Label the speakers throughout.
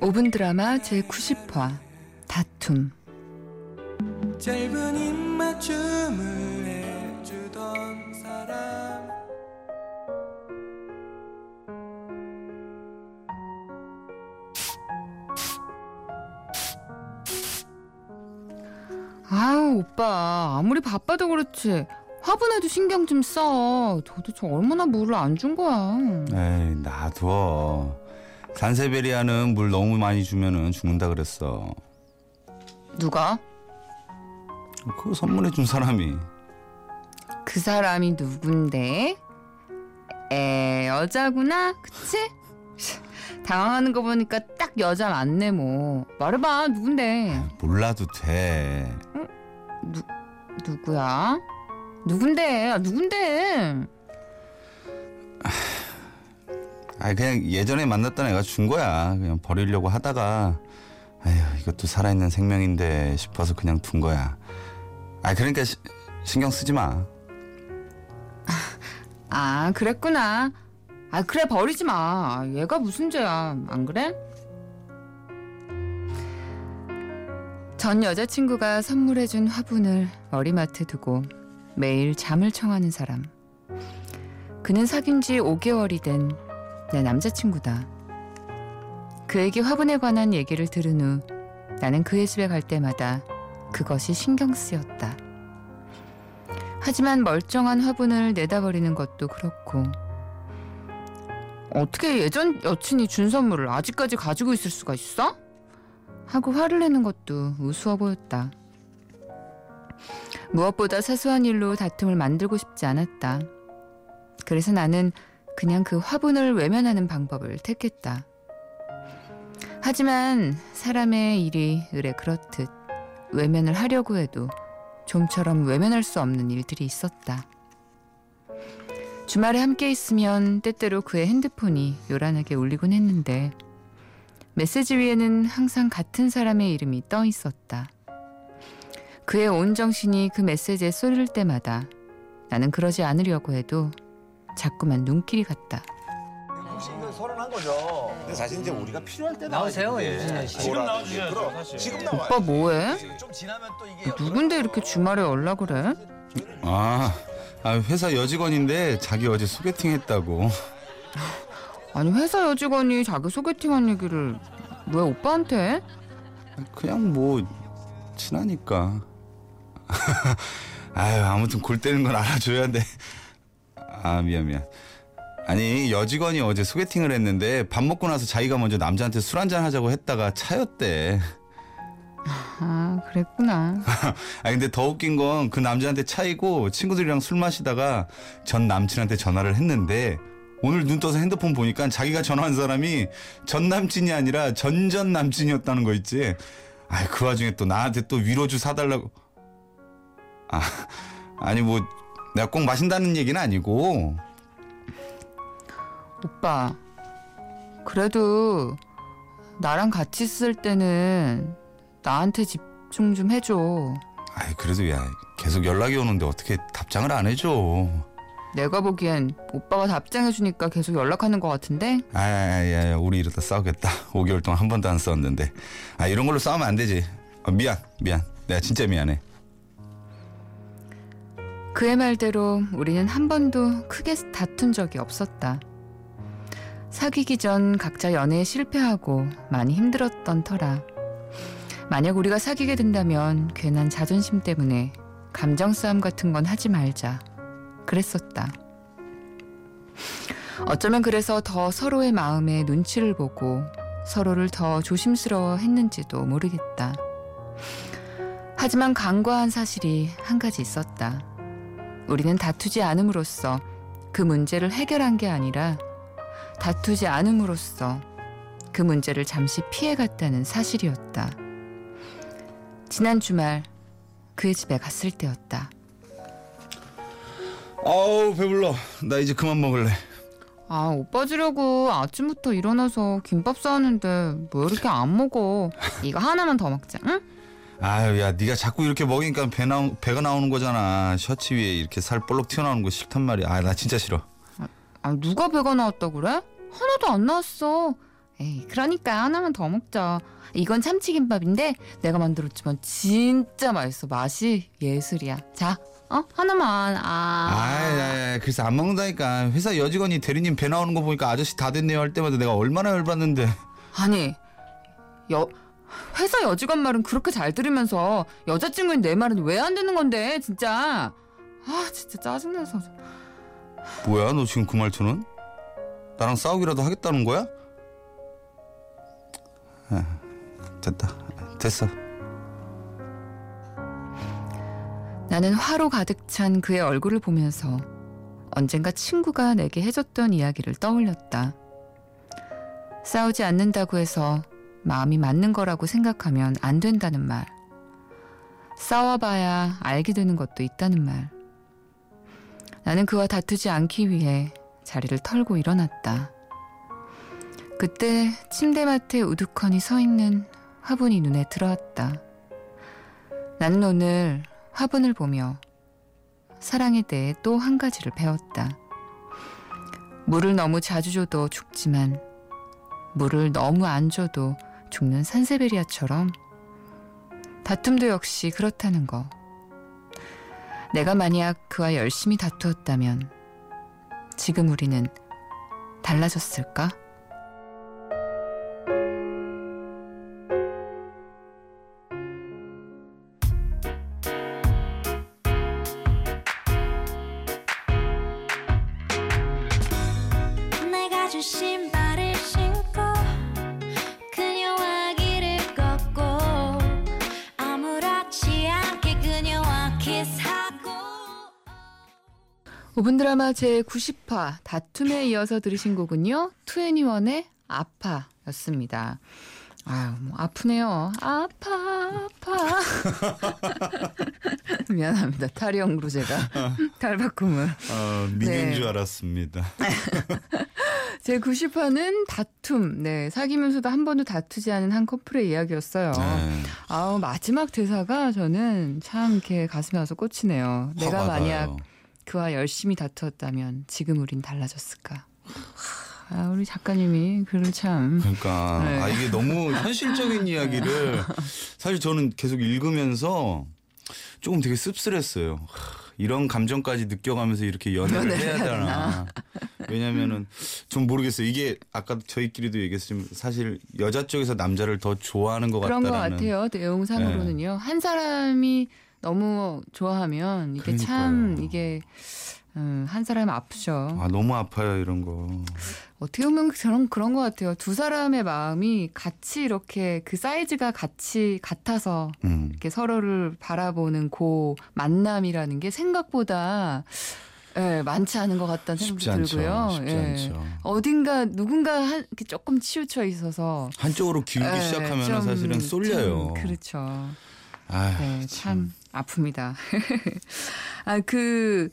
Speaker 1: 5분 드라마 제90화 다툼
Speaker 2: 짧은 입맞춤을 해주던 사람
Speaker 1: 아우 오빠 아무리 바빠도 그렇지 화분에도 신경 좀 써. 도대체 얼마나 물을 안 준 거야.
Speaker 3: 에이 놔둬 산세베리아는 물 너무 많이 주면은 죽는다 그랬어.
Speaker 1: 누가?
Speaker 3: 그거 선물해 준 사람이.
Speaker 1: 그 사람이 누군데? 에 여자구나? 그치? 당황하는 거 보니까 딱 여자 맞네 뭐. 말해봐 누군데?
Speaker 3: 몰라도 돼.
Speaker 1: 누 누구야? 누군데? 아, 누군데
Speaker 3: 아 그냥 예전에 만났던 애가 준 거야. 그냥 버리려고 하다가 아휴 이것도 살아있는 생명인데 싶어서 그냥 둔 거야. 아 그러니까 시- 신경 쓰지 마.
Speaker 1: 아 그랬구나. 아 그래 버리지 마. 얘가 무슨 죄야? 안 그래? 전 여자친구가 선물해준 화분을 머리맡에 두고 매일 잠을 청하는 사람. 그는 사귄 지 5개월이 된 내 남자친구다 그에게 화분에 관한 얘기를 들은 후 나는 그의 집에 갈 때마다 그것이 신경 쓰였다 하지만 멀쩡한 화분을 내다버리는 것도 그렇고 어떻게 예전 여친이 준 선물을 아직까지 가지고 있을 수가 있어? 하고 화를 내는 것도 우스워 보였다. 무엇보다 사소한 일로 다툼을 만들고 싶지 않았다. 그래서 나는 그냥 그 화분을 외면하는 방법을 택했다. 하지만 사람의 일이 의뢰 그렇듯 외면을 하려고 해도 좀처럼 외면할 수 없는 일들이 있었다. 주말에 함께 있으면 때때로 그의 핸드폰이 요란하게 울리곤 했는데 메시지 위에는 항상 같은 사람의 이름이 떠 있었다. 그의 온 정신이 그 메시지에 쏠릴 때마다 나는 그러지 않으려고 해도 자꾸만 눈길이 갔다.
Speaker 4: 혹시 이거 서른한 거죠? 근데 사실 이제 우리가 필요할 때
Speaker 5: 나오세요. 씨.
Speaker 4: 지금
Speaker 5: 나와주셔야죠,
Speaker 4: 그럼
Speaker 5: 사실.
Speaker 4: 지금 나와요.
Speaker 1: 오빠 뭐해?
Speaker 4: 좀 지나면 또 이게
Speaker 1: 누군데 이렇게 주말에 연락을 해?
Speaker 3: 아, 아 회사 여직원인데 자기 어제 소개팅 했다고
Speaker 1: 아니 회사 여직원이 자기 소개팅한 얘기를 왜 오빠한테 해?
Speaker 3: 그냥 뭐 친하니까 아유 아무튼 골 때리는 건 알아줘야 돼 아 미안 미안 아니 여직원이 어제 소개팅을 했는데 밥 먹고 나서 자기가 먼저 남자한테 술 한잔 하자고 했다가 차였대
Speaker 1: 아 그랬구나.
Speaker 3: 아 근데 더 웃긴 건 그 남자한테 차이고 친구들이랑 술 마시다가 전 남친한테 전화를 했는데 오늘 눈 떠서 핸드폰 보니까 자기가 전화한 사람이 전 남친이 아니라 전전 남친이었다는 거 있지. 아그 와중에 또 나한테 또 위로주 사달라고. 아 아니 뭐 내가 꼭 마신다는 얘기는 아니고
Speaker 1: 오빠, 그래도 나랑 같이 있을 때는 나한테 집중 좀 해줘.
Speaker 3: 아이 그래도 야 계속 연락이 오는데 어떻게 답장을 안 해줘.
Speaker 1: 내가 보기엔 오빠가 답장해주니까 계속 연락하는 것 같은데?
Speaker 3: 아야야 우리 이러다 싸우겠다 5개월 동안 한 번도 안 싸웠는데 아 이런 걸로 싸우면 안 되지 어, 미안 미안 내가 진짜 미안해
Speaker 1: 그의 말대로 우리는 한 번도 크게 다툰 적이 없었다. 사귀기 전 각자 연애에 실패하고 많이 힘들었던 터라. 만약 우리가 사귀게 된다면 괜한 자존심 때문에 감정 싸움 같은 건 하지 말자. 그랬었다. 어쩌면 그래서 더 서로의 마음에 눈치를 보고 서로를 더 조심스러워 했는지도 모르겠다. 하지만 간과한 사실이 한 가지 있었다. 우리는 다투지 않음으로써 그 문제를 해결한 게 아니라 다투지 않음으로써 그 문제를 잠시 피해갔다는 사실이었다. 지난 주말 그의 집에 갔을 때였다.
Speaker 3: 아우 배불러 나 이제 그만 먹을래
Speaker 1: 아, 오빠 주려고 아침부터 일어나서 김밥 싸왔는데 뭐 이렇게 안 먹어? 이거 하나만 더 먹자, 응?
Speaker 3: 아유 야 네가 자꾸 이렇게 먹이니까 배 나오, 배가 나오는 거잖아 셔츠 위에 이렇게 살 볼록 튀어나오는 거 싫단 말이야 아 나 진짜 싫어
Speaker 1: 아, 누가 배가 나왔다 그래? 하나도 안 나왔어. 에이, 그러니까 하나만 더 먹자. 이건 참치김밥인데 내가 만들었지만 진짜 맛있어. 맛이 예술이야. 자, 어 하나만. 아.
Speaker 3: 아이, 그래서 안 먹는다니까. 회사 여직원이 대리님 배 나오는 거 보니까 아저씨 다 됐네요 할 때마다 내가 얼마나 열받는데.
Speaker 1: 아니 여 회사 여직원 말은 그렇게 잘 들으면서 여자친구인 내 말은 왜 안 듣는 건데 진짜 아 진짜 짜증나서
Speaker 3: 뭐야, 너 지금 그 말투는? 나랑 싸우기라도 하겠다는 거야? 아, 됐다. 됐어.
Speaker 1: 나는 화로 가득 찬 그의 얼굴을 보면서 언젠가 친구가 내게 해줬던 이야기를 떠올렸다. 싸우지 않는다고 해서 마음이 맞는 거라고 생각하면 안 된다는 말. 싸워봐야 알게 되는 것도 있다는 말. 나는 그와 다투지 않기 위해 자리를 털고 일어났다. 그때 침대맡에 우두커니 서 있는 화분이 눈에 들어왔다. 나는 오늘 화분을 보며 사랑에 대해 또 한 가지를 배웠다. 물을 너무 자주 줘도 죽지만 물을 너무 안 줘도 죽는 산세베리아처럼 다툼도 역시 그렇다는 거. 내가 만약 그와 열심히 다투었다면 지금 우리는 달라졌을까?
Speaker 5: 내가
Speaker 1: 5분 드라마 제 90화 다툼에 이어서 들으신 곡은요. 2NE1의 아파였습니다. 아유, 뭐 아프네요. 아파, 아파. 미안합니다. 타령으로 제가 탈바꿈을.
Speaker 3: 어, 미녀인
Speaker 1: 네.
Speaker 3: 줄 알았습니다.
Speaker 1: 제 90화는 다툼. 네, 사귀면서도 한 번도 다투지 않은 한 커플의 이야기였어요.
Speaker 3: 네.
Speaker 1: 아우, 마지막 대사가 저는 참 이렇게 가슴에 와서 꽂히네요. 내가 만약. 그와 열심히 다투었다면 지금 우린 달라졌을까? 아, 우리 작가님이 글을 참.
Speaker 3: 그러니까
Speaker 1: 네.
Speaker 3: 아 이게 너무 현실적인 이야기를 사실 저는 계속 읽으면서 조금 되게 씁쓸했어요. 하, 이런 감정까지 느껴가면서 이렇게 연애를
Speaker 1: 연애를
Speaker 3: 해야 되나? 왜냐면은 좀 모르겠어요. 이게 아까 저희끼리도 얘기했지만 사실 여자 쪽에서 남자를 더 좋아하는 것
Speaker 1: 그런 것
Speaker 3: 같다라는.
Speaker 1: 같아요. 내용상으로는요. 한 사람이 너무 좋아하면 이게 참
Speaker 3: 그러니까요.
Speaker 1: 이게 음, 한 사람 아프죠.
Speaker 3: 아 너무 아파요 이런 거.
Speaker 1: 어떻게 보면 그런 그런 것 같아요. 두 사람의 마음이 같이 이렇게 그 사이즈가 같이 같아서
Speaker 3: 음.
Speaker 1: 이렇게 서로를 바라보는 그 만남이라는 게 생각보다 예, 많지 않은 것 같다는 생각이
Speaker 3: 않죠.
Speaker 1: 들고요.
Speaker 3: 쉽지
Speaker 1: 예.
Speaker 3: 않죠.
Speaker 1: 어딘가 누군가 한, 이렇게 조금 치우쳐 있어서
Speaker 3: 한쪽으로 기울기
Speaker 1: 예,
Speaker 3: 시작하면
Speaker 1: 좀,
Speaker 3: 사실은 쏠려요.
Speaker 1: 좀 그렇죠.
Speaker 3: 아,
Speaker 1: 네, 참 아픕니다. 아, 그,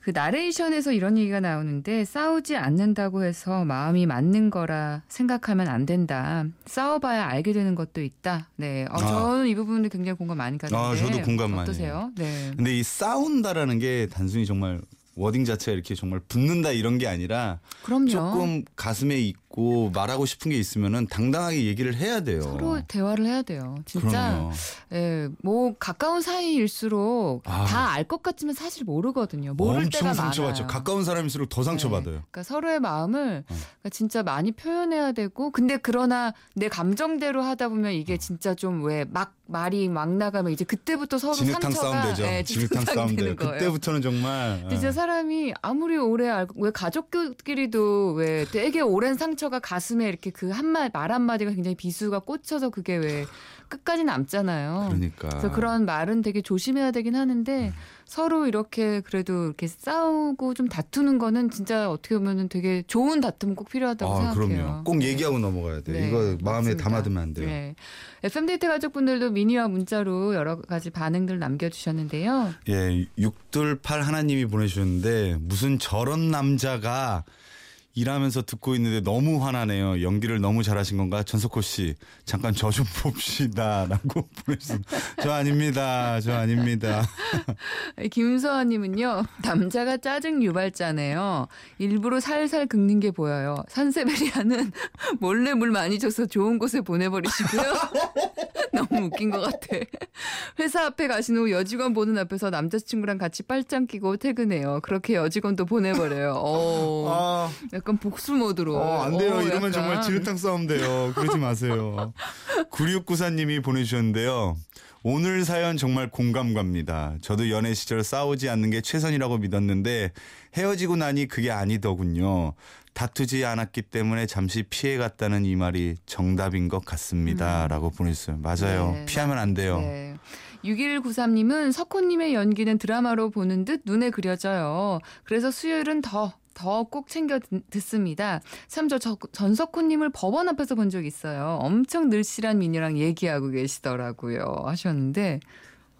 Speaker 1: 그 나레이션에서 이런 얘기가 나오는데 싸우지 않는다고 해서 마음이 맞는 거라 생각하면 안 된다. 싸워봐야 알게 되는 것도 있다. 네, 어,
Speaker 3: 아.
Speaker 1: 저는 이 부분에 굉장히 공감 많이 가는데
Speaker 3: 아, 저도 공감 많이
Speaker 1: 어떠세요? 네.
Speaker 3: 근데 이 싸운다라는 게 단순히 정말 워딩 자체가 이렇게 정말 붙는다 이런 게 아니라
Speaker 1: 그럼요.
Speaker 3: 조금 가슴에 있고 말하고 싶은 게 있으면은 당당하게 얘기를 해야 돼요.
Speaker 1: 서로 대화를 해야 돼요. 진짜. 예, 뭐 가까운 사이일수록
Speaker 3: 아.
Speaker 1: 다알 것 같지만 사실 모르거든요. 모를
Speaker 3: 엄청
Speaker 1: 때가
Speaker 3: 상처받죠.
Speaker 1: 많아요.
Speaker 3: 가까운 사람일수록 더 상처받아요.
Speaker 1: 네. 그러니까 서로의 마음을
Speaker 3: 어.
Speaker 1: 그러니까 진짜 많이 표현해야 되고 근데 그러나 내 감정대로 하다 보면 이게 진짜 좀 왜 막 말이 막 나가면 이제 그때부터 서로
Speaker 3: 진흙탕
Speaker 1: 상처가
Speaker 3: 싸움 되죠.
Speaker 1: 예,
Speaker 3: 진흙탕 싸움 돼요. 그때부터는 정말
Speaker 1: 진짜 사람이 아무리 오래 알고 왜 가족끼리도 왜 되게 오랜 상처 가 가슴에 이렇게 그 한마 말 한마디가 굉장히 비수가 꽂혀서 그게 왜 끝까지 남잖아요.
Speaker 3: 그러니까
Speaker 1: 그래서 그런 말은 되게 조심해야 되긴 하는데
Speaker 3: 음.
Speaker 1: 서로 이렇게 그래도 이렇게 싸우고 좀 다투는 거는 진짜 어떻게 보면은 되게 좋은 다툼 꼭 필요하다고
Speaker 3: 아,
Speaker 1: 생각해요.
Speaker 3: 그럼요. 꼭 얘기하고 넘어가야 돼요.
Speaker 1: 네,
Speaker 3: 이거 마음에
Speaker 1: 맞습니다.
Speaker 3: 담아두면 안 돼요.
Speaker 1: 네. FM 데이트 가족분들도 미니와 문자로 여러 가지 반응들 남겨주셨는데요.
Speaker 3: 예, 육둘팔 하나님이 보내주셨는데 무슨 저런 남자가 일하면서 듣고 있는데 너무 화나네요. 연기를 너무 잘하신 건가? 전석호 씨, 잠깐 저 좀 봅시다. 라고 보내주셨습니다. 저 아닙니다. 저 아닙니다.
Speaker 1: 김서아님은요, 남자가 짜증 유발자네요. 일부러 살살 긁는 게 보여요. 산세베리아는 몰래 물 많이 줘서 좋은 곳에 보내버리시고요. 너무 웃긴 것 같아. 회사 앞에 가신 후 여직원 보는 앞에서 남자친구랑 같이 빨짱 끼고 퇴근해요. 그렇게 여직원도 보내버려요. 어,
Speaker 3: 아,
Speaker 1: 약간 복수 모드로.
Speaker 3: 어, 안 돼요.
Speaker 1: 어,
Speaker 3: 이러면
Speaker 1: 약간.
Speaker 3: 정말 지르탕 싸움 돼요. 그러지 마세요. 9694님이 보내주셨는데요. 오늘 사연 정말 공감 갑니다. 저도 연애 시절 싸우지 않는 게 최선이라고 믿었는데 헤어지고 나니 그게 아니더군요. 다투지 않았기 때문에 잠시 피해 갔다는 이 말이 정답인 것 같습니다. 라고 보내주셨어요. 맞아요.
Speaker 1: 네,
Speaker 3: 피하면 안 돼요.
Speaker 1: 네. 6193님은 석호님의 연기는 드라마로 보는 듯 눈에 그려져요. 그래서 수요일은 더, 더 꼭 챙겨 듣- 듣습니다. 참, 저, 저 전석호님을 법원 앞에서 본 적 있어요. 엄청 늘씬한 미녀랑 얘기하고 계시더라고요. 하셨는데,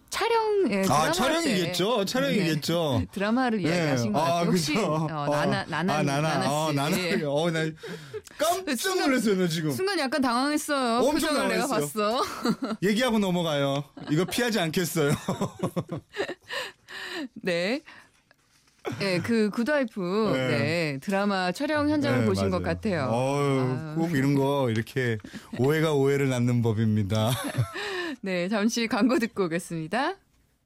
Speaker 1: 촬영에.
Speaker 3: 아, 촬영이겠죠. 촬영이겠죠.
Speaker 1: 드라마를
Speaker 3: 네.
Speaker 1: 이야기하신 것
Speaker 3: 아,
Speaker 1: 같아요. 혹시,
Speaker 3: 그죠.
Speaker 1: 어, 나나, 나나,
Speaker 3: 아, 나나,
Speaker 1: 나나 씨.
Speaker 3: 어, 나나.
Speaker 1: 예.
Speaker 3: 어, 나 깜짝 놀랐어요, 나 지금.
Speaker 1: 순간 약간 당황했어요.
Speaker 3: 엄청
Speaker 1: 표정을 내가. 봤어.
Speaker 3: 얘기하고 넘어가요. 이거 피하지 않겠어요.
Speaker 1: 네. 네, 그 굿와이프
Speaker 3: 네.
Speaker 1: 네. 드라마 촬영 현장을
Speaker 3: 네,
Speaker 1: 보신
Speaker 3: 맞아요.
Speaker 1: 것 같아요.
Speaker 3: 어휴,
Speaker 1: 아유.
Speaker 3: 꼭 이런 거 이렇게 오해가 오해를 낳는 법입니다.
Speaker 1: 네, 잠시 광고 듣고 오겠습니다.